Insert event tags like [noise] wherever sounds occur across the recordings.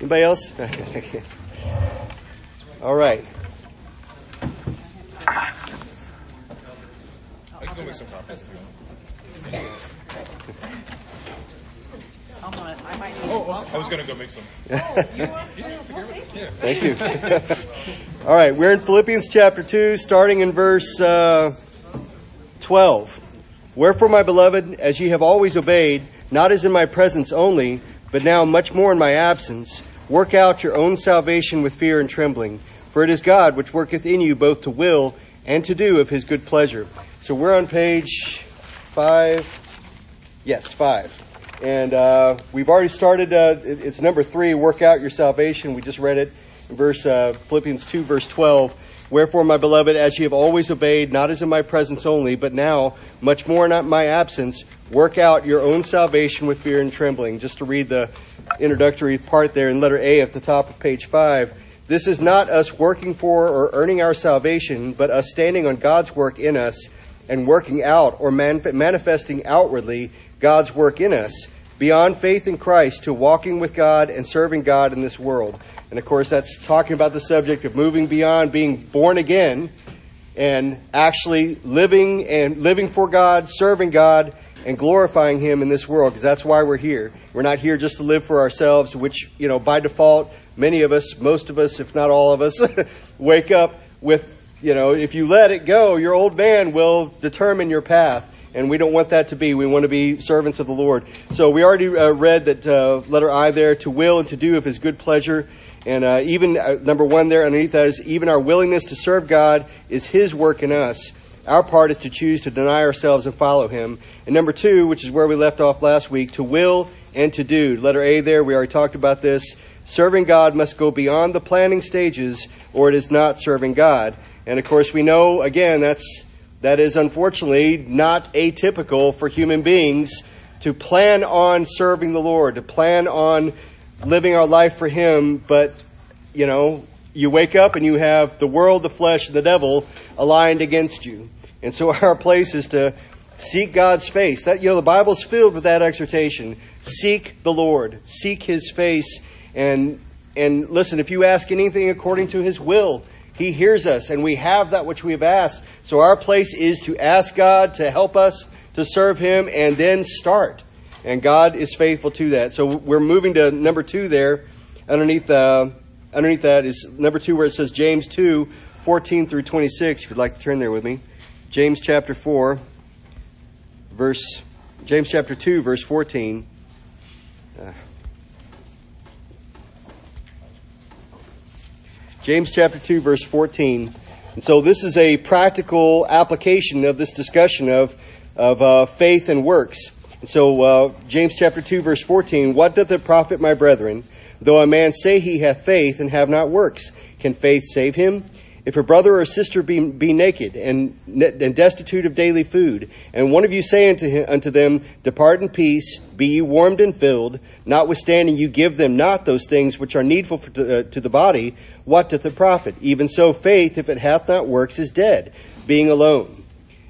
Anybody else? [laughs] All right. I can go make some copies if you want. I'm I might need Oh, I was gonna go make some. [laughs] Thank you. [laughs] All right, we're in Philippians chapter 2, starting in verse uh, 12. Wherefore, my beloved, as ye have always obeyed, not as in my presence only, but now much more in my absence, work out your own salvation with fear and trembling. For it is God which worketh in you both to will and to do of his good pleasure. So we're on page 5. Yes, 5. And uh, we've already started, uh, it's number 3, work out your salvation. We just read it in verse uh, Philippians 2, verse 12. Wherefore, my beloved, as ye have always obeyed, not as in my presence only, but now, much more in my absence, work out your own salvation with fear and trembling. Just to read the introductory part there in letter A at the top of page 5. This is not us working for or earning our salvation, but us standing on God's work in us and working out or man- manifesting outwardly God's work in us, beyond faith in Christ to walking with God and serving God in this world. And of course, that's talking about the subject of moving beyond being born again and actually living and living for God, serving God, and glorifying Him in this world, because that's why we're here. We're not here just to live for ourselves, which, you know, by default, many of us, most of us, if not all of us, [laughs] wake up with, you know, if you let it go, your old man will determine your path. And we don't want that to be. We want to be servants of the Lord. So we already uh, read that uh, letter I there, to will and to do of His good pleasure. And uh, even uh, number one there underneath that is even our willingness to serve God is His work in us. Our part is to choose to deny ourselves and follow Him. And number two, which is where we left off last week, to will and to do. Letter A there, we already talked about this. Serving God must go beyond the planning stages or it is not serving God. And of course we know, again, that's, that is unfortunately not atypical for human beings to plan on serving the Lord, to plan on living our life for Him, but, you know, you wake up and you have the world, the flesh, the devil aligned against you. And so [laughs] our place is to seek God's face. That, you know, the Bible's filled with that exhortation. Seek the Lord. Seek His face. And, and listen, if you ask anything according to His will, He hears us and we have that which we have asked. So our place is to ask God to help us to serve Him and then start. And God is faithful to that. So we're moving to number two there. Underneath, uh, underneath that is number two where it says James 2, 14 through 26. If you'd like to turn there with me. James chapter 4, verse, James chapter 2, verse 14. James chapter 2, verse 14. And so this is a practical application of this discussion of, of uh, faith and works. And so uh, James chapter 2, verse 14. What doth it profit, my brethren, though a man say he hath faith and have not works? Can faith save him? If a brother or sister be, be naked and, and destitute of daily food, and one of you say unto, him, unto them, Depart in peace, be ye warmed and filled, notwithstanding you give them not those things which are needful for, to, uh, to the body, what doth it profit? Even so, faith, if it hath not works, is dead, being alone.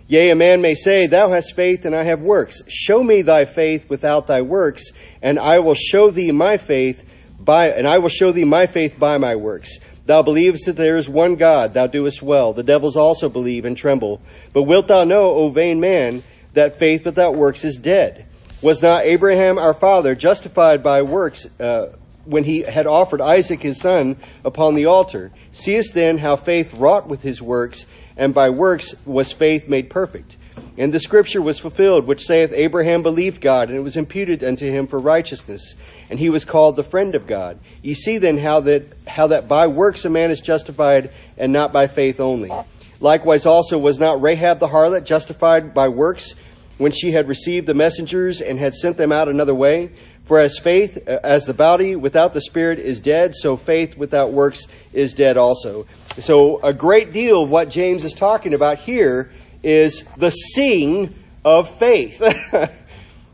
Yea, a man may say, Thou hast faith, and I have works. Show me thy faith without thy works, and I will show thee my faith by, and I will show thee my faith by my works. Thou believest that there is one God, thou doest well. The devils also believe and tremble. But wilt thou know, O vain man, that faith without works is dead? Was not Abraham our father justified by works uh, when he had offered Isaac his son upon the altar? Seest then how faith wrought with his works, and by works was faith made perfect. And the scripture was fulfilled, which saith, Abraham believed God, and it was imputed unto him for righteousness and he was called the friend of God. Ye see then how that, how that by works a man is justified and not by faith only. Likewise also was not Rahab the harlot justified by works when she had received the messengers and had sent them out another way? For as faith, uh, as the body without the spirit is dead, so faith without works is dead also. So a great deal of what James is talking about here is the seeing of faith. [laughs]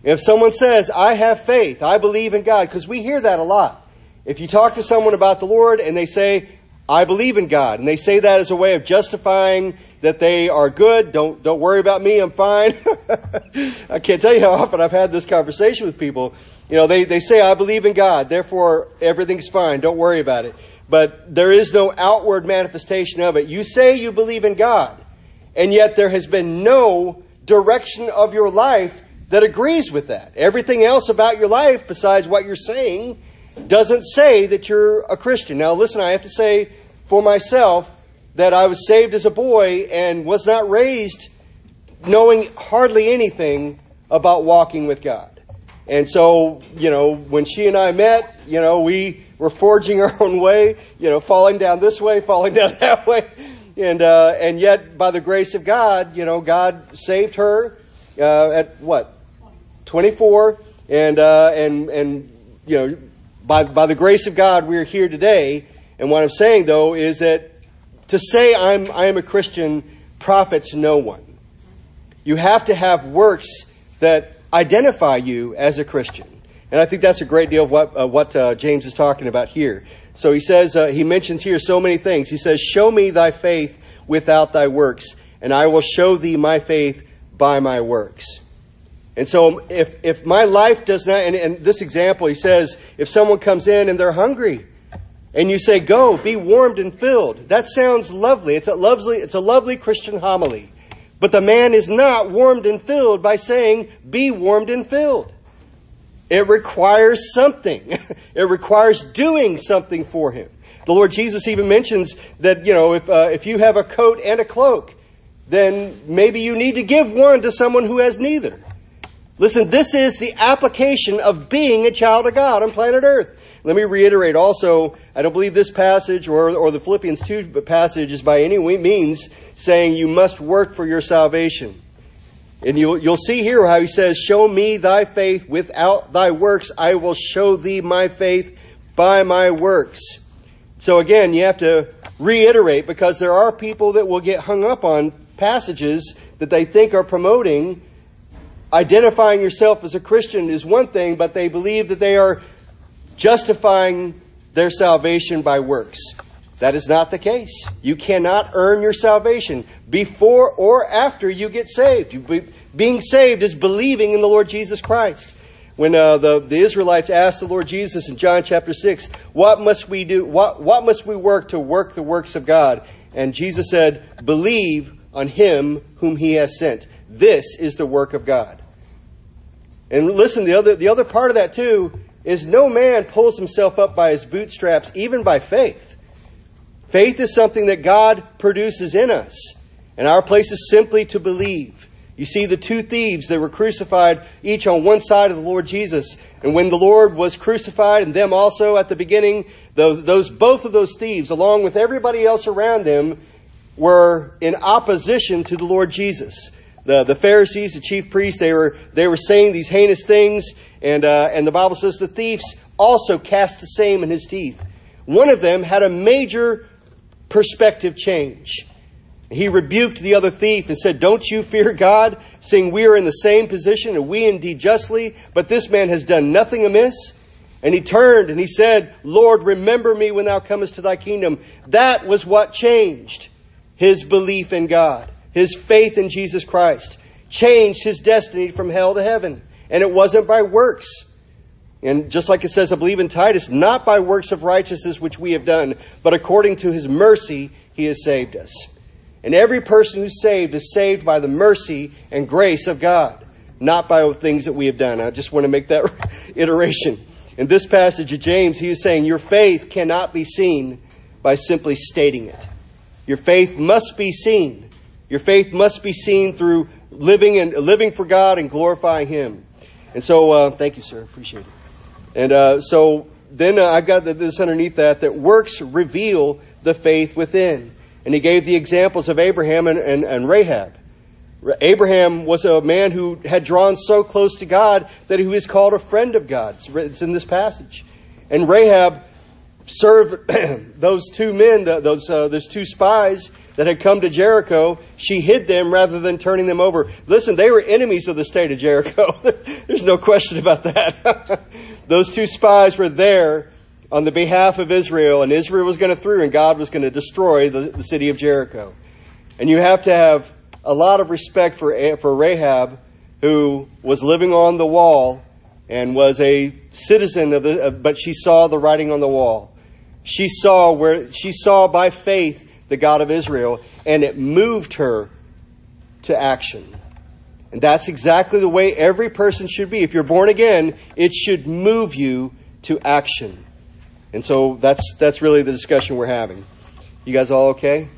If someone says, I have faith, I believe in God, because we hear that a lot. If you talk to someone about the Lord and they say, I believe in God, and they say that as a way of justifying that they are good. Don't, don't worry about me. I'm fine. [laughs] I can't tell you how often I've had this conversation with people. You know, they, they say, I believe in God. Therefore, everything's fine. Don't worry about it. But there is no outward manifestation of it. You say you believe in God, and yet there has been no direction of your life that agrees with that. Everything else about your life, besides what you're saying, doesn't say that you're a Christian. Now, listen, I have to say for myself that I was saved as a boy and was not raised knowing hardly anything about walking with God. And so, you know, when she and I met, you know, we were forging [laughs] our own way, you know, falling down this way, falling down that way. And, uh, and yet, by the grace of God, you know, God saved her, uh, at what? 24. And, uh, and, and, you know, by, by the grace of God, we're here today. And what I'm saying, though, is that to say I'm, I am a Christian profits no one. You have to have works that identify you as a Christian. And I think that's a great deal of what, uh, what uh, James is talking about here. So he says, uh, he mentions here so many things. He says, Show me thy faith without thy works, and I will show thee my faith by my works. And so if, if my life does not, and, and this example, he says, if someone comes in and they're hungry, and you say, go, be warmed and filled. That sounds lovely. It's a lovely, it's a lovely Christian homily. But the man is not warmed and filled by saying, be warmed and filled. It requires something. [laughs] it requires doing something for him. The Lord Jesus even mentions that, you know, if, uh, if you have a coat and a cloak, then maybe you need to give one to someone who has neither. Listen, this is the application of being a child of God on planet Earth. Let me reiterate also, I don't believe this passage or, or the Philippians 2 passage is by any means saying you must work for your salvation. And you'll, you'll see here how he says, Show me thy faith without thy works. I will show thee my faith by my works. So again, you have to reiterate because there are people that will get hung up on passages that they think are promoting identifying yourself as a Christian is one thing, but they believe that they are justifying their salvation by works. That is not the case. You cannot earn your salvation before or after you get saved. Be, being saved is believing in the Lord Jesus Christ. When uh, the, the Israelites asked the Lord Jesus in John chapter 6, what must we do? What, what must we work to work the works of God? And Jesus said, believe on him whom he has sent. This is the work of God. And listen, the other, the other part of that too is no man pulls himself up by his bootstraps, even by faith. Faith is something that God produces in us. And our place is simply to believe. You see the two thieves that were crucified, each on one side of the Lord Jesus. And when the Lord was crucified, and them also at the beginning, those, those both of those thieves, along with everybody else around them, were in opposition to the Lord Jesus the, the Pharisees, the chief priests, they were, they were saying these heinous things, and, uh, and the Bible says the thieves also cast the same in his teeth. One of them had a major perspective change. He rebuked the other thief and said, Don't you fear God, seeing we are in the same position, and we indeed justly, but this man has done nothing amiss? And he turned and he said, Lord, remember me when thou comest to thy kingdom. That was what changed his belief in God his faith in Jesus Christ, changed his destiny from hell to heaven. And it wasn't by works. And just like it says, I believe in Titus, not by works of righteousness which we have done, but according to his mercy, he has saved us. And every person who's saved is saved by the mercy and grace of God, not by things that we have done. I just want to make that [laughs] iteration. In this passage of James, he is saying, Your faith cannot be seen by simply stating it. Your faith must be seen your faith must be seen through living and living for God and glorifying Him. And so, uh, thank you, sir. Appreciate it. And uh, so then uh, I've got this underneath that that works reveal the faith within. And he gave the examples of Abraham and, and, and Rahab. Abraham was a man who had drawn so close to God that he was called a friend of God. It's in this passage. And Rahab served [clears throat] those two men, those, uh, those two spies, that had come to Jericho, she hid them rather than turning them over. Listen, they were enemies of the state of Jericho. [laughs] There's no question about that. [laughs] Those two spies were there on the behalf of Israel, and Israel was going to through, and God was going to destroy the, the city of Jericho. And you have to have a lot of respect for, for Rahab, who was living on the wall and was a citizen of the, but she saw the writing on the wall. She saw where, she saw by faith the God of Israel, and it moved her to action. And that's exactly the way every person should be. If you're born again, it should move you to action. And so that's, that's really the discussion we're having. You guys all okay?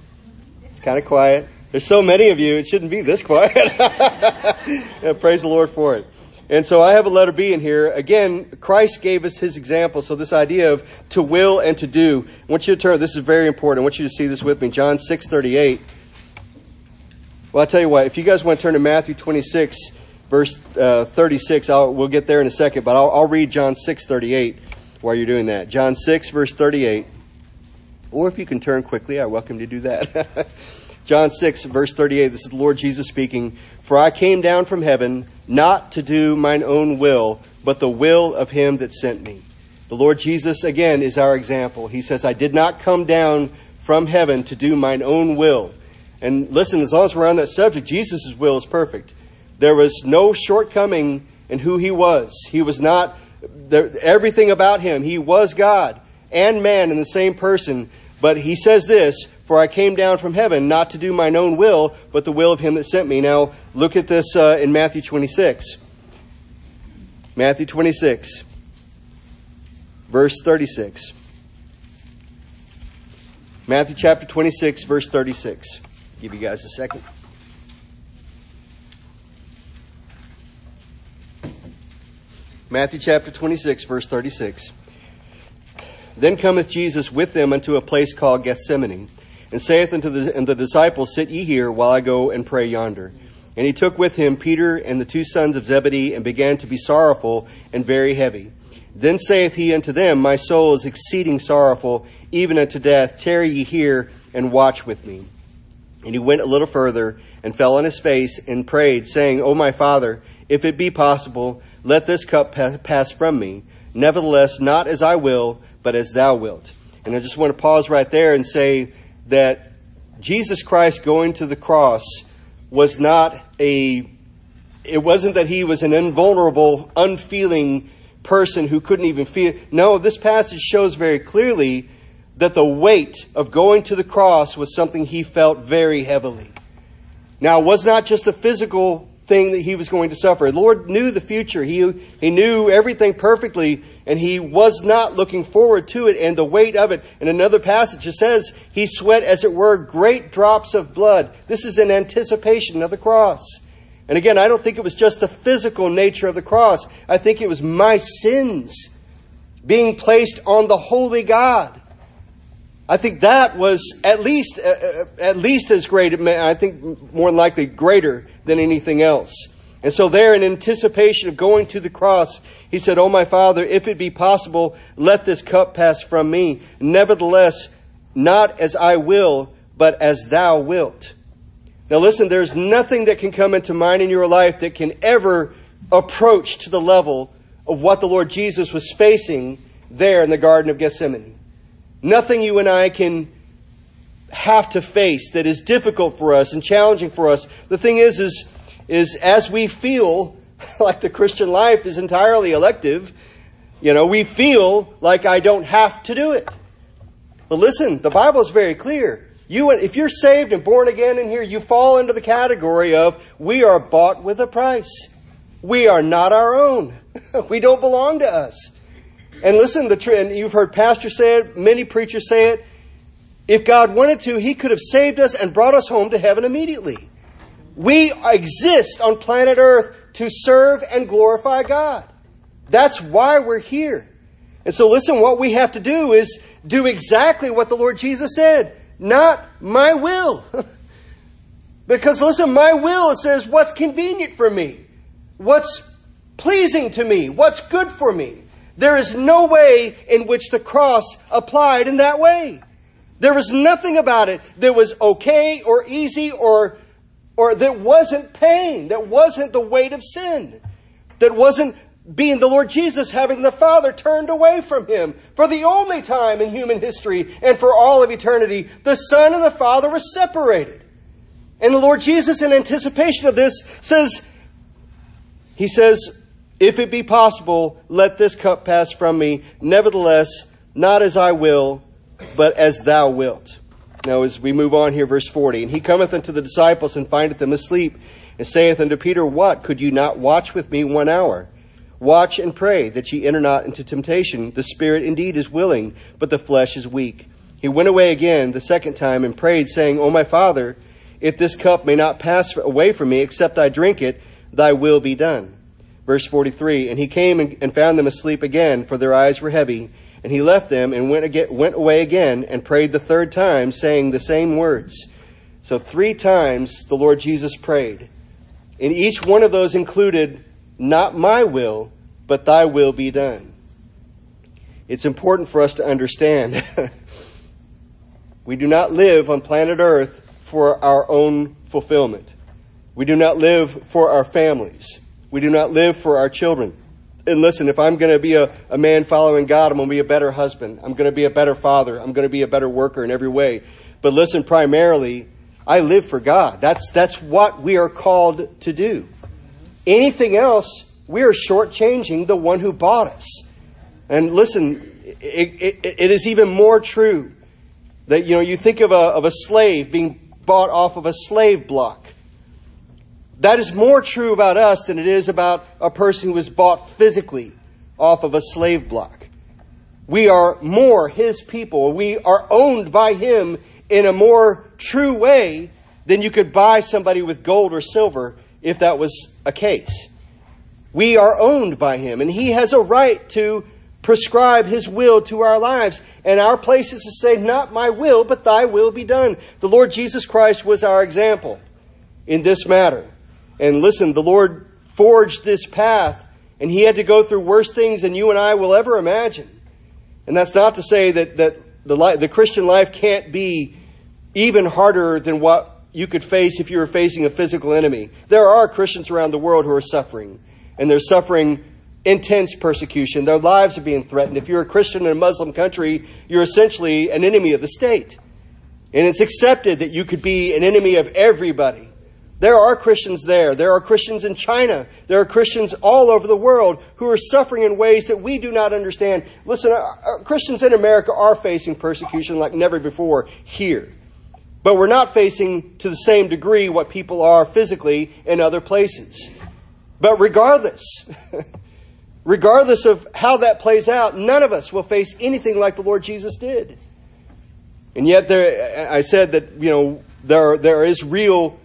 It's kind of quiet. There's so many of you, it shouldn't be this quiet. [laughs] yeah, praise the Lord for it. And so I have a letter B in here. Again, Christ gave us his example. So this idea of to will and to do. I want you to turn, this is very important. I want you to see this with me. John 6 38. Well, I'll tell you what, if you guys want to turn to Matthew 26, verse uh, 36, I'll, we'll get there in a second, but I'll, I'll read John 6 38 while you're doing that. John 6, verse 38. Or if you can turn quickly, I welcome you to do that. [laughs] John 6, verse 38, this is the Lord Jesus speaking. For I came down from heaven not to do mine own will, but the will of him that sent me. The Lord Jesus, again, is our example. He says, I did not come down from heaven to do mine own will. And listen, as long as we're on that subject, Jesus' will is perfect. There was no shortcoming in who he was. He was not, everything about him, he was God and man in the same person. But he says this, for I came down from heaven not to do mine own will, but the will of him that sent me. Now, look at this uh, in Matthew 26. Matthew 26, verse 36. Matthew chapter 26, verse 36. Give you guys a second. Matthew chapter 26, verse 36. Then cometh Jesus with them unto a place called Gethsemane and saith unto the, and the disciples, Sit ye here while I go and pray yonder. And he took with him Peter and the two sons of Zebedee, and began to be sorrowful and very heavy. Then saith he unto them, My soul is exceeding sorrowful, even unto death. Tarry ye here and watch with me. And he went a little further and fell on his face and prayed, saying, O my father, if it be possible, let this cup pass from me. Nevertheless, not as I will, but as thou wilt. And I just want to pause right there and say, that Jesus Christ going to the cross was not a, it wasn't that he was an invulnerable, unfeeling person who couldn't even feel. No, this passage shows very clearly that the weight of going to the cross was something he felt very heavily. Now, it was not just a physical thing that he was going to suffer. The Lord knew the future. He, he knew everything perfectly and he was not looking forward to it and the weight of it. In another passage, it says he sweat, as it were, great drops of blood. This is in anticipation of the cross. And again, I don't think it was just the physical nature of the cross. I think it was my sins being placed on the holy God. I think that was at least, uh, uh at least as great, I think more likely greater than anything else. And so there in anticipation of going to the cross, he said, Oh, my Father, if it be possible, let this cup pass from me. Nevertheless, not as I will, but as thou wilt. Now listen, there's nothing that can come into mind in your life that can ever approach to the level of what the Lord Jesus was facing there in the Garden of Gethsemane. Nothing you and I can have to face that is difficult for us and challenging for us. The thing is, is, is as we feel [laughs] like the Christian life is entirely elective. You know, we feel like I don't have to do it. But listen, the Bible is very clear. You, if you're saved and born again in here, you fall into the category of we are bought with a price. We are not our own. [laughs] we don't belong to us. And listen, the and you've heard pastors say it, many preachers say it. If God wanted to, He could have saved us and brought us home to heaven immediately. We exist on planet Earth to serve and glorify God. That's why we're here. And so listen, what we have to do is do exactly what the Lord Jesus said. Not my will. [laughs] because listen, my will, says what's convenient for me. What's pleasing to me. What's good for me. There is no way in which the cross applied in that way. There was nothing about it that was okay or easy or or that wasn't pain, that wasn't the weight of sin, that wasn't being the Lord Jesus having the Father turned away from him for the only time in human history and for all of eternity. The Son and the Father were separated. And the Lord Jesus, in anticipation of this, says, He says, If it be possible, let this cup pass from me. Nevertheless, not as I will, but as thou wilt. Now, as we move on here, verse 40, and he cometh unto the disciples and findeth them asleep, and saith unto Peter, What? Could you not watch with me one hour? Watch and pray that ye enter not into temptation. The spirit indeed is willing, but the flesh is weak. He went away again the second time and prayed, saying, O my Father, if this cup may not pass away from me, except I drink it, thy will be done. Verse 43, And he came and found them asleep again, for their eyes were heavy. And he left them and went, again, went away again and prayed the third time, saying the same words. So three times the Lord Jesus prayed. And each one of those included, Not my will, but thy will be done. It's important for us to understand. [laughs] we do not live on planet Earth for our own fulfillment. We do not live for our families. We do not live for our children. And listen, if I'm going to be a, a man following God, I'm going to be a better husband. I'm going to be a better father. I'm going to be a better worker in every way. But listen, primarily, I live for God. That's, that's what we are called to do. Anything else, we are shortchanging the one who bought us. And listen, it, it, it is even more true that, you know, you think of a, of a slave being bought off of a slave block. That is more true about us than it is about a person who was bought physically off of a slave block. We are more His people. We are owned by Him in a more true way than you could buy somebody with gold or silver if that was a case. We are owned by Him, and He has a right to prescribe His will to our lives. And our place is to say, Not my will, but thy will be done. The Lord Jesus Christ was our example in this matter. And listen, the Lord forged this path, and He had to go through worse things than you and I will ever imagine. And that's not to say that, that the, the Christian life can't be even harder than what you could face if you were facing a physical enemy. There are Christians around the world who are suffering, and they're suffering intense persecution. Their lives are being threatened. If you're a Christian in a Muslim country, you're essentially an enemy of the state. And it's accepted that you could be an enemy of everybody. There are Christians there. There are Christians in China. There are Christians all over the world who are suffering in ways that we do not understand. Listen, uh, uh, Christians in America are facing persecution like never before here. But we're not facing to the same degree what people are physically in other places. But regardless, [laughs] regardless of how that plays out, none of us will face anything like the Lord Jesus did. And yet there, I said that, you know, there, there is real,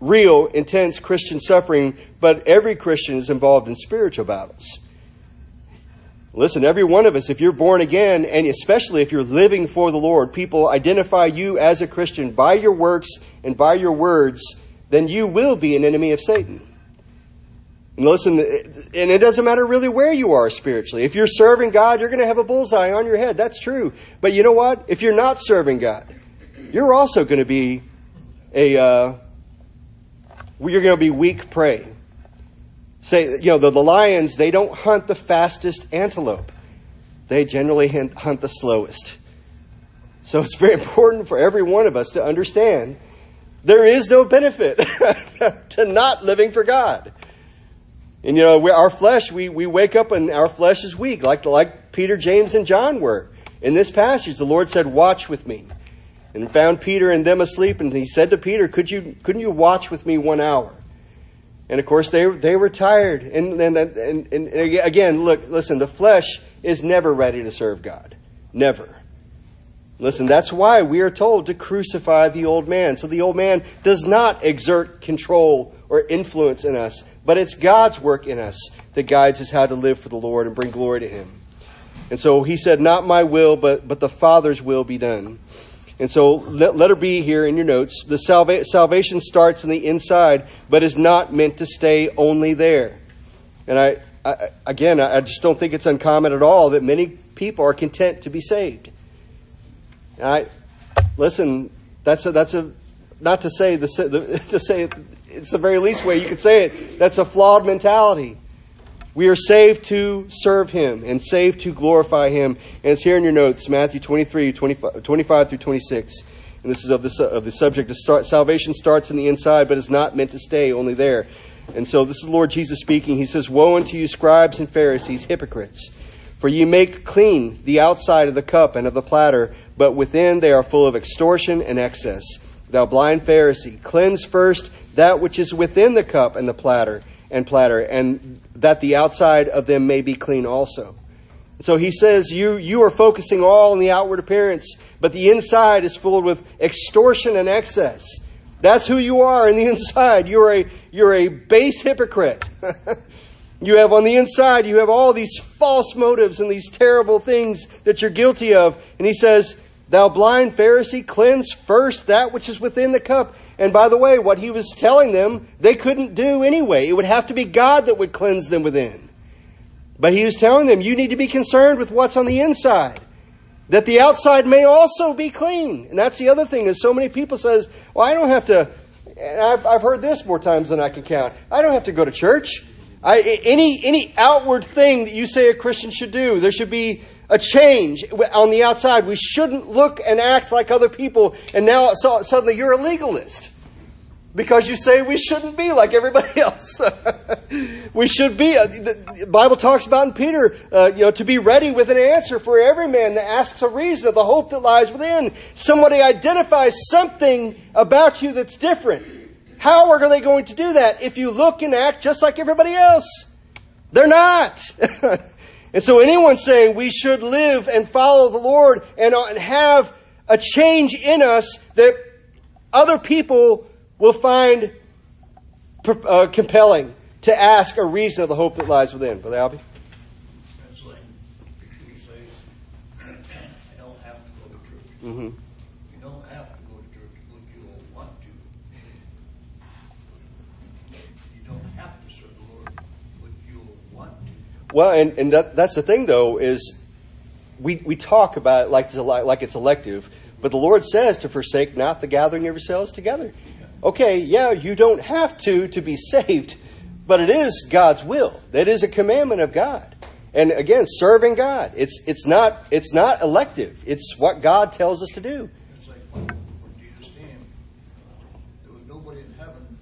real intense Christian suffering, but every Christian is involved in spiritual battles. Listen, every one of us, if you're born again, and especially if you're living for the Lord, people identify you as a Christian by your works and by your words, then you will be an enemy of Satan. And listen, and it doesn't matter really where you are spiritually. If you're serving God, you're going to have a bullseye on your head. That's true. But you know what? If you're not serving God, you're also going to be a, uh, you're going to be weak prey. Say, you know, the, the lions, they don't hunt the fastest antelope. They generally hunt the slowest. So it's very [laughs] important for every one of us to understand there is no benefit [laughs] to not living for God. And you know, we, our flesh, we, we wake up and our flesh is weak, like, like Peter, James, and John were. In this passage, the Lord said, watch with me. And found Peter and them asleep, and he said to Peter, Could you, couldn't you watch with me one hour? And of course, they, they were tired. And, and, and, and again, look, listen, the flesh is never ready to serve God. Never. Listen, that's why we are told to crucify the old man. So the old man does not exert control or influence in us, but it's God's work in us that guides us how to live for the Lord and bring glory to Him. And so he said, Not my will, but, but the Father's will be done. And so let, her be here in your notes. The salva- salvation starts on the inside, but is not meant to stay only there. And I, I again, I just don't think it's uncommon at all that many people are content to be saved. I listen. That's a that's a not to say the, the [laughs] to say it's the very least way you could say it. That's a flawed mentality. We are saved to serve Him and saved to glorify Him. And it's here in your notes, Matthew 23, 25, 25 through 26. And this is of the, of the subject of start, salvation starts in the inside, but is not meant to stay only there. And so this is the Lord Jesus speaking. He says, Woe unto you, scribes and Pharisees, hypocrites! For ye make clean the outside of the cup and of the platter, but within they are full of extortion and excess. Thou blind Pharisee, cleanse first that which is within the cup and the platter and platter, and that the outside of them may be clean also. So he says you, you are focusing all on the outward appearance, but the inside is filled with extortion and excess. That's who you are in the [laughs] inside. You're a, you're a base hypocrite. [laughs] you have on the inside, you have all these false motives and these terrible things that you're guilty of. And he says, Thou blind Pharisee, cleanse first that which is within the cup. And by the way, what he was telling them, they couldn't do anyway. It would have to be God that would cleanse them within. But he was telling them, you need to be concerned with what's on the inside. That the outside may also be clean. And that's the other thing is so many people says, well, I don't have to, I've, I've heard this more times than I can count. I don't have to go to church. I, any, any outward thing that you say a Christian should do, there should be a change on the outside. We shouldn't look and act like other people, and now so, suddenly you're a legalist because you say we shouldn't be like everybody [laughs] else. we should be. Uh, the Bible talks about in Peter, uh, you know, to be ready with an answer for every man that asks a reason of the hope that lies within. Somebody identifies something about you that's different. How are they going to do that if you look and act just like everybody else? They're not. [laughs] and so anyone saying we should live and follow the Lord and, uh, and have a change in us that other people will find uh, compelling to ask a reason of the hope that lies within. Brother Albie? That's like people say, [clears throat] I don't have to go to church. Mm-hmm. You don't have to go to church, but you will want to. You don't have to serve the Lord, but you'll want to. Well, and, and that, that's the thing, though, is we, we talk about it like it's, like it's elective, but the Lord says to forsake not the gathering of yourselves together. Okay, yeah, you don't have to to be saved, but it is God's will. That is a commandment of God. And again, serving God. It's it's not it's not elective. It's what God tells us to do. It's like when, Jesus came, there was nobody in heaven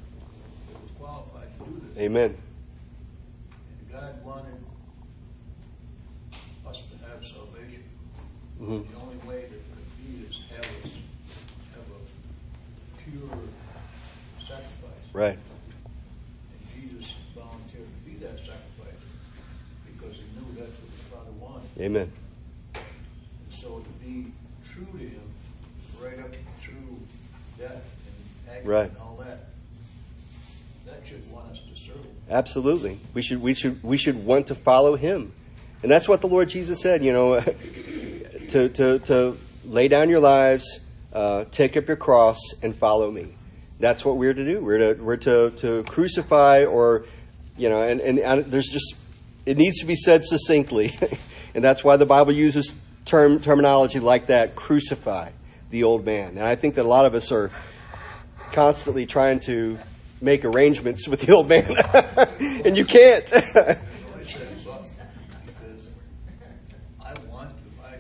that was qualified to do this. Amen. And God wanted us to have salvation. Mhm. The only way that could be is have us have a pure sacrifice. Right. And Jesus volunteered to be that sacrifice because he knew that's what his Father wanted. Amen. And so to be true to him, right up through death and agony Right. and all that, that should want us to serve him. Absolutely. We should we should we should want to follow him. And that's what the Lord Jesus said, you know, [laughs] to to to lay down your lives, uh, take up your cross and follow me. That's what we're to do. We're to we're to to crucify or you know, and and, and there's just it needs to be said succinctly. [laughs] and that's why the Bible uses term terminology like that, crucify the old man. And I think that a lot of us are constantly trying to make arrangements with the old man, [laughs] and you can't. I because [laughs] I want to, I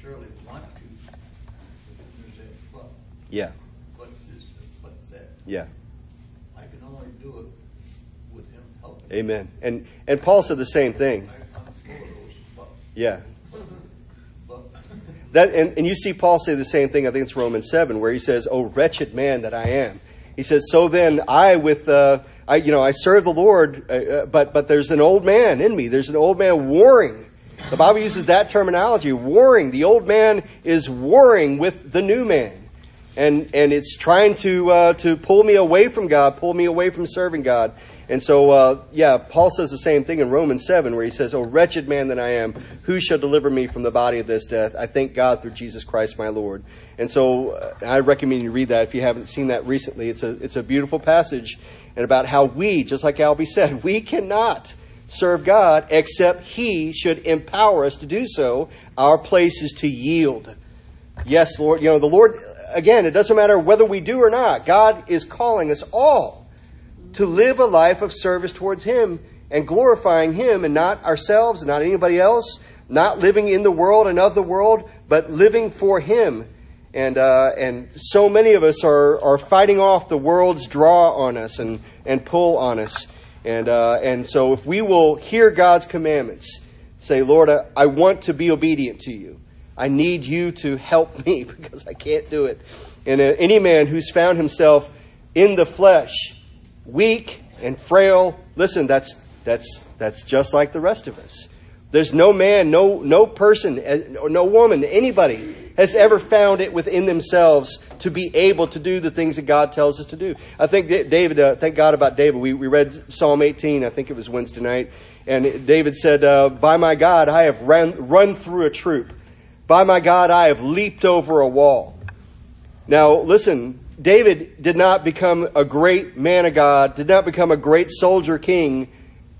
surely want to, but then there's that yeah, but this, but that. Yeah, I can only do it with him helping. amen. And and Paul said the same thing. I, I'm full of those, but, Yeah, [laughs] [laughs] that and, and you see Paul say the same thing. I think it's Romans seven, where he says, "Oh wretched man that I am." He says, "So then I with uh, I you know I serve the Lord, uh, uh, but but there's an old man in me. There's an old man warring." The Bible uses that terminology, warring. The old man is warring with the new man. And and it's trying to uh, to pull me away from God, pull me away from serving God. And so, uh, yeah, Paul says the same thing in Romans seven, where he says, "O wretched man that I am, who shall deliver me from the body of this death? I thank God through Jesus Christ my Lord." And so, uh, I recommend you read that if you haven't seen that recently. It's a it's a beautiful passage, and about how we, just like Albie said, [laughs] we cannot serve God except He should empower us to do so. Our place is to yield. Yes, Lord. You know, the Lord, again, it doesn't matter whether we do or not. God is calling us all to live a life of service towards Him and glorifying Him and not ourselves and not anybody else, not living in the world and of the world, but living for Him And, uh, and so many of us are, are fighting off the world's draw on us and, and pull on us. And, uh, and so if we will hear God's commandments, say, Lord, I, I want to be obedient to you. I need you to help [laughs] me because I can't do it. And uh, any man who's found himself in the flesh, weak and frail, listen, that's, that's, that's just like the rest of us. There's no man, no, no person, uh, no woman, anybody has ever found it within themselves to be able to do the things that God tells us to do. I think David, uh, thank God about David. We, we read Psalm 18, I think it was Wednesday night, and David said, uh, By my God, I have run, run through a troop. By my God, I have leaped over a wall. Now, listen, David did not become a great man of God, did not become a great soldier king,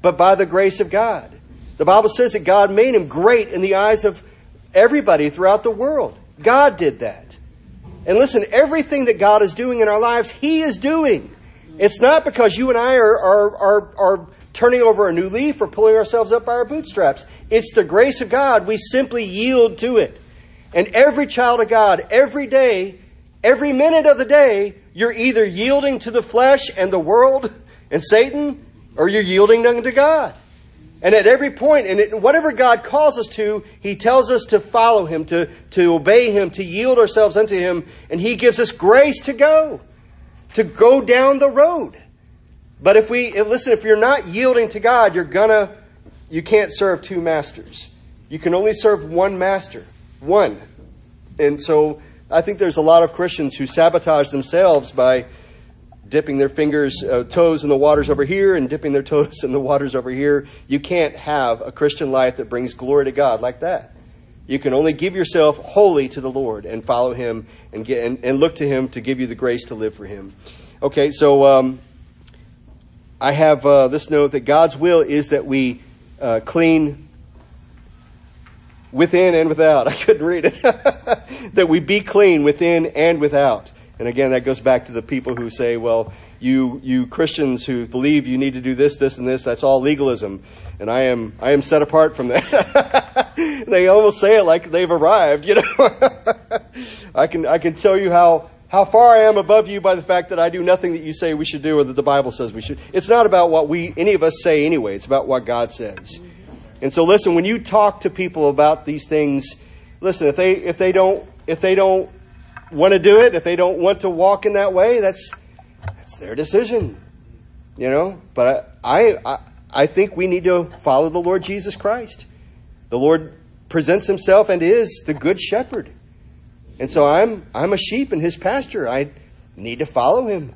but by the grace of God. The Bible says that God made him great in the eyes of everybody throughout the world. God did that. And listen, everything that God is doing in our lives, He is doing. It's not because you and I are, are, are, are turning over a new leaf or pulling ourselves up by our bootstraps. It's the grace of God. We simply yield to it. And every child of God, every day, every minute of the day, you're either yielding to the flesh and the world and Satan, or you're yielding unto God. And at every point, and it, whatever God calls us to, He tells us to follow Him, to, to obey Him, to yield ourselves unto Him, and He gives us grace to go, to go down the road. But if we, if, listen, if you're not yielding to God, you're gonna, you can't serve two masters. You can only serve one master. One. And so, I think there's a lot of Christians who sabotage themselves by dipping their fingers, uh, toes in the waters over here and dipping their [laughs] toes in the waters over here. You can't have a Christian life that brings glory to God like that. You can only give yourself wholly to the Lord and follow Him and get and, and look to Him to give you the grace to live for Him. Okay, so um, I have uh, this note that God's will is that we uh, clean within and without. [laughs] I couldn't read it. [laughs] that we be clean within and without. And again, that goes back to the people who say, well, you, you Christians who believe you need to do this, this, and this, that's all legalism. And I am, I am set apart from that. [laughs] they almost say it like they've arrived, you know. I can, I can tell you how, how far I am above you by the fact that I do nothing that you say we should do or that the Bible says we should. It's not about what we, any of us say anyway. It's about what God says. And so listen, when you talk to people about these things, listen, if they, if they don't, if they don't want to do it, if they don't want to walk in that way, that's that's their decision. You know, but I, I I think we need to follow the Lord Jesus Christ. The Lord presents himself and is the good shepherd. And so I'm I'm a sheep in his pasture. I need to follow him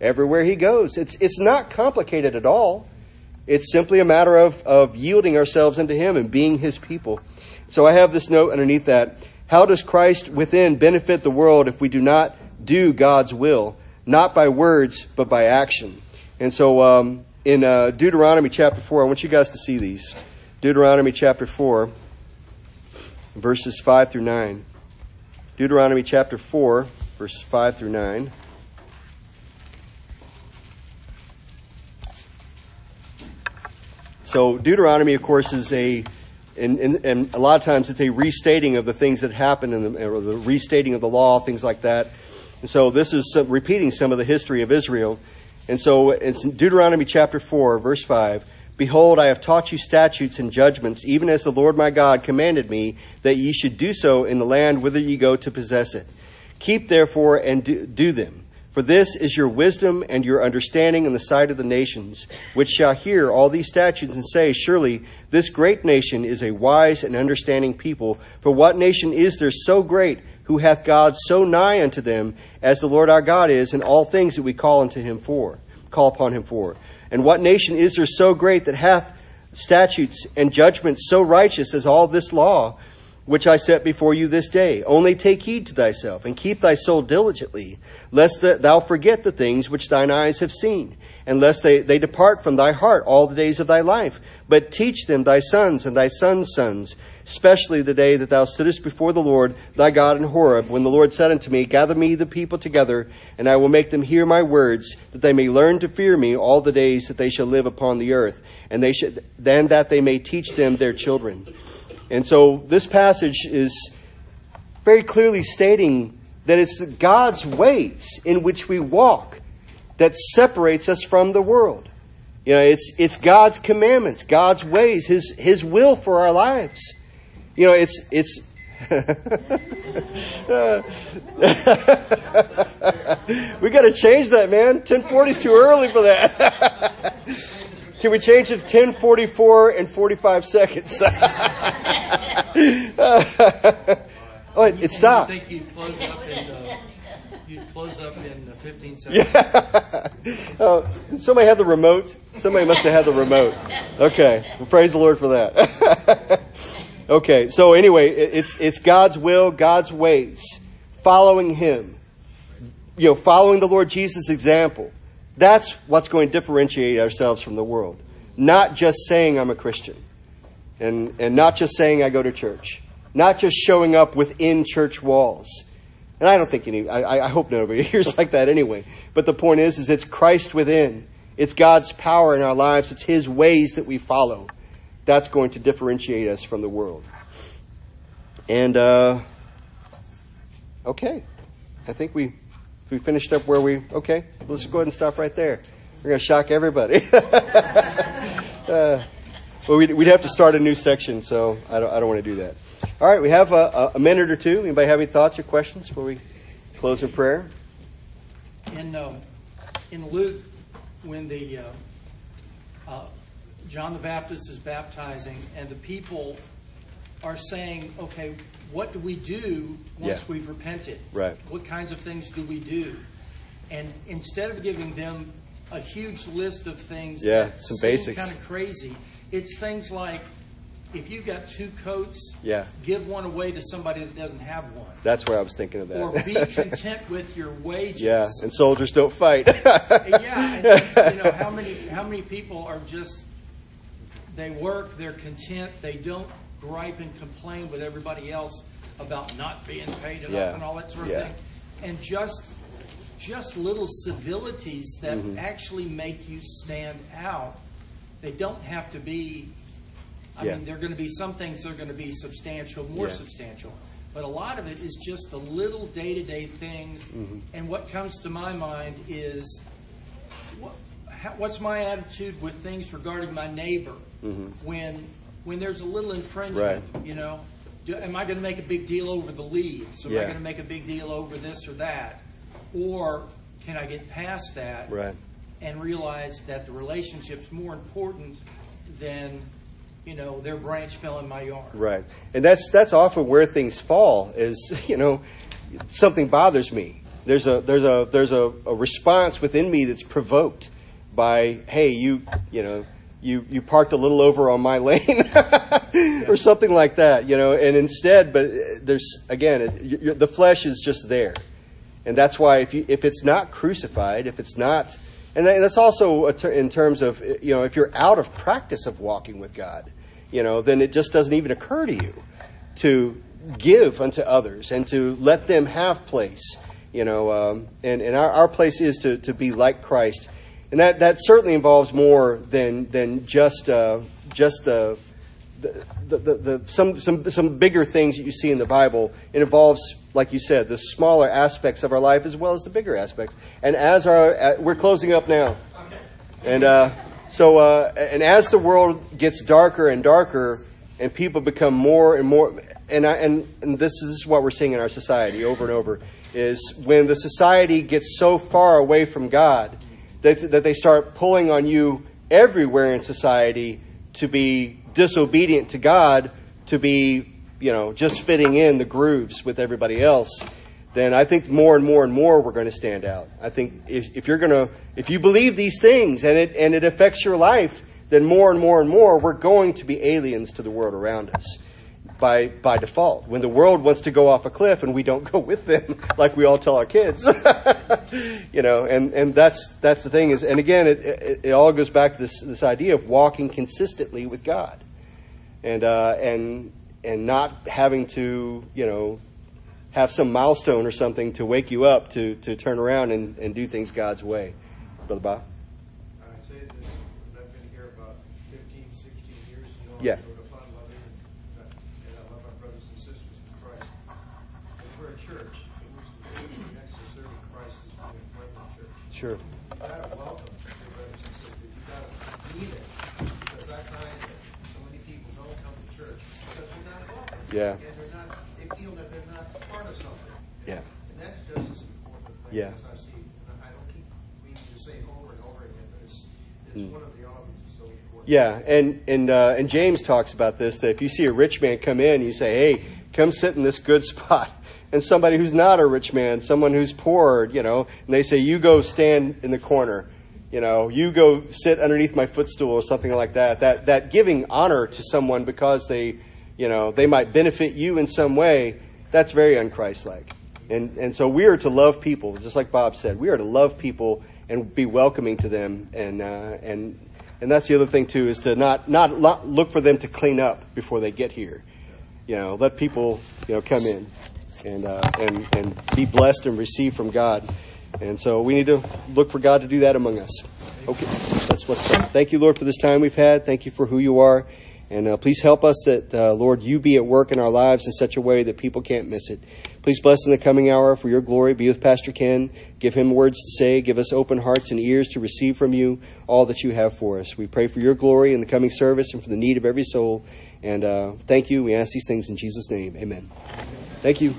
everywhere he goes. It's it's not complicated at all. It's simply a matter of, of yielding ourselves unto him and being his people. So I have this note underneath that. How does Christ within benefit the world if we do not do God's will, not by words, but by action? And so um, in uh, Deuteronomy chapter 4, I want you guys to see these. Deuteronomy chapter 4, verses 5 through 9. Deuteronomy chapter 4, verses 5 through 9. So Deuteronomy, of course, is a and, and, and, a lot of times it's a restating of the things that happened in the, or the restating of the law, things like that. And so this is repeating some of the history of Israel. And so it's Deuteronomy chapter 4, verse 5. Behold, I have taught you statutes and judgments, even as the Lord my God commanded me, that ye should do so in the land whither ye go to possess it. Keep therefore and do, do them. For this is your wisdom and your understanding in the sight of the nations, which shall hear all these statutes and say, Surely this great nation is a wise and understanding people. For what nation is there so great, who hath God so nigh unto them, as the Lord our God is in all things that we call unto him for, call upon him for? And what nation is there so great that hath statutes and judgments so righteous as all this law? which I set before you this day. Only take heed to thyself, and keep thy soul diligently, lest thou forget the things which thine eyes have seen, and lest they, they depart from thy heart all the days of thy life. But teach them thy sons and thy sons' sons, especially the day that thou sittest before the Lord thy God in Horeb, when the Lord said unto me, Gather me the people together, and I will make them hear my words, that they may learn to fear me all the days that they shall live upon the earth, and they should, then that they may teach them their children. And so this passage is very clearly stating that it's God's ways in which we walk that separates us from the world. You know, it's, it's God's commandments, God's ways, His, His will for our lives. You know, it's, it's, [laughs] we got to change that, man. 1040 is too early for that. [laughs] Can we change it to 1044 and 45 seconds? [laughs] oh, it, it stopped. I think you'd close up in, uh, you'd close up in uh, 15 seconds. Yeah. [laughs] oh, somebody had the remote. Somebody must have had the remote. Okay. Well, praise the Lord for that. [laughs] okay. So anyway, it's it's God's will, God's ways, following Him. You know, following the Lord Jesus' example. That's what's going to differentiate ourselves from the world. Not just saying I'm a Christian, and and not just saying I go to church, not just showing up within church walls. And I don't think any, I, I hope nobody [laughs] hears like that anyway. But the point is, is it's Christ within. It's God's power in our lives. It's His ways that we follow. That's going to differentiate us from the world. And, uh, okay. I think we, we finished up where we, okay, let's go ahead and stop right there. We're going to shock everybody. [laughs] uh, well, we'd, we'd have to start a new section, so I don't, I don't want to do that. All right, we have a, a minute or two. Anybody have any thoughts or questions before we close in prayer? In uh, in Luke, when the uh, uh, John the Baptist is baptizing, and the people are saying, "Okay, what do we do once Yeah. we've repented? Right. What kinds of things do we do?" And instead of giving them a huge list of things Yeah, that some basics. kind of crazy, it's things like if you've got two coats, Yeah. give one away to somebody that doesn't have one. That's where I was thinking of that. Or be [laughs] content with your wages. yeah, and soldiers don't fight. yeah, [laughs] and, you know how many how many people are just they work, they're content, they don't gripe and complain with everybody else about not being paid enough Yeah. and all that sort of Yeah. thing, and just just little civilities that Mm-hmm. actually make you stand out. They don't have to be. I Yeah. mean, there are going to be some things that are going to be substantial, more Yeah. substantial, but a lot of it is just the little day to day things. Mm-hmm. And what comes to my mind is what, how, what's my attitude with things regarding my neighbor when when there's a little infringement? Mm-hmm. Right. You know, do, am I going to make a big deal over the leaves? Am Yeah. I going to make a big deal over this or that? Or can I get past that right. And realize that the relationship's more important than you know their branch fell in my yard? Right. And that's that's often where things fall is, [laughs] you know, something bothers me. There's a there's a there's a, a response within me that's provoked by, hey, you you know, you, you parked a little over on my [laughs] lane or something like that, you know, and instead, but uh, there's, again, it, you- the flesh is just there. And that's why if you, if it's not crucified, if it's not, and that's also in terms of, you know, if you're out of practice of walking with God, you know, then it just doesn't even occur to you to give unto others and to let them have place, you know, um, and, and our, our place is to, to be like Christ. And that, that certainly involves more than, than just, uh, just the, the, the, the, some, some, some bigger things that you see in the Bible. It involves, like you said, the smaller aspects of our life as well as the bigger aspects. And as our, uh, we're closing up now. And uh, so, uh, and as the world gets darker and darker, and people become more and more, and I, and, and this is what we're seeing in our society over and over, is when the society gets so far away from God that, that they start pulling on you everywhere in society to be disobedient to God, to be, you know, just fitting in the grooves with everybody else then I think more and more and more we're going to stand out. I think if, if you're going to, if you believe these things and it, and it affects your life, then more and more and more we're going to be aliens to the world around us by, by default. When the world wants to go off a cliff and we don't go with them, [laughs] like we all tell our kids, [laughs] you know, and, and that's, that's the thing is, and again, it, it, it all goes back to this, this idea of walking consistently with God and uh, and and not having to you know have some milestone or something to wake you up to to turn around and, and do things God's way, brother Bob. I say that I've been here about 15, 16 years. You know, yeah. Sure. Yeah. And they're not, they feel that they're not part of something. Yeah. And that's just as important thing Yeah. as I see. I don't keep meaning to say it over and over again, but it's, it's Mm. one of the elements that's so important. Yeah, and and uh, and James talks about this that if you see a rich man come in, you say, "Hey, come sit in this good [laughs] spot." And somebody who's not a rich man, someone who's poor, you know, and they say, "You go stand in the corner." You know, you go sit underneath my footstool or something like that. That that giving honor to someone because they, you know, they might benefit you in some way. That's very unchristlike. And and so we are to love people, just like Bob said. We are to love people and be welcoming to them. And uh, and and that's the other thing too is to not not lo- look for them to clean up before they get here. You know, let people you know come in and uh, and and be blessed and receive from God. And so we need to look for God to do that among us. Okay, that's what's. Thank you, Lord, for this time we've had. Thank you for who you are. And uh, please help us that, uh, Lord, you be at work in our lives in such a way that people can't miss it. Please bless in the coming hour for your glory. Be with Pastor Ken. Give him words to say. Give us open hearts and ears to receive from you all that you have for us. We pray for your glory in the coming service and for the need of every soul. And uh, thank you. We ask these things in Jesus' name. Amen. Thank you.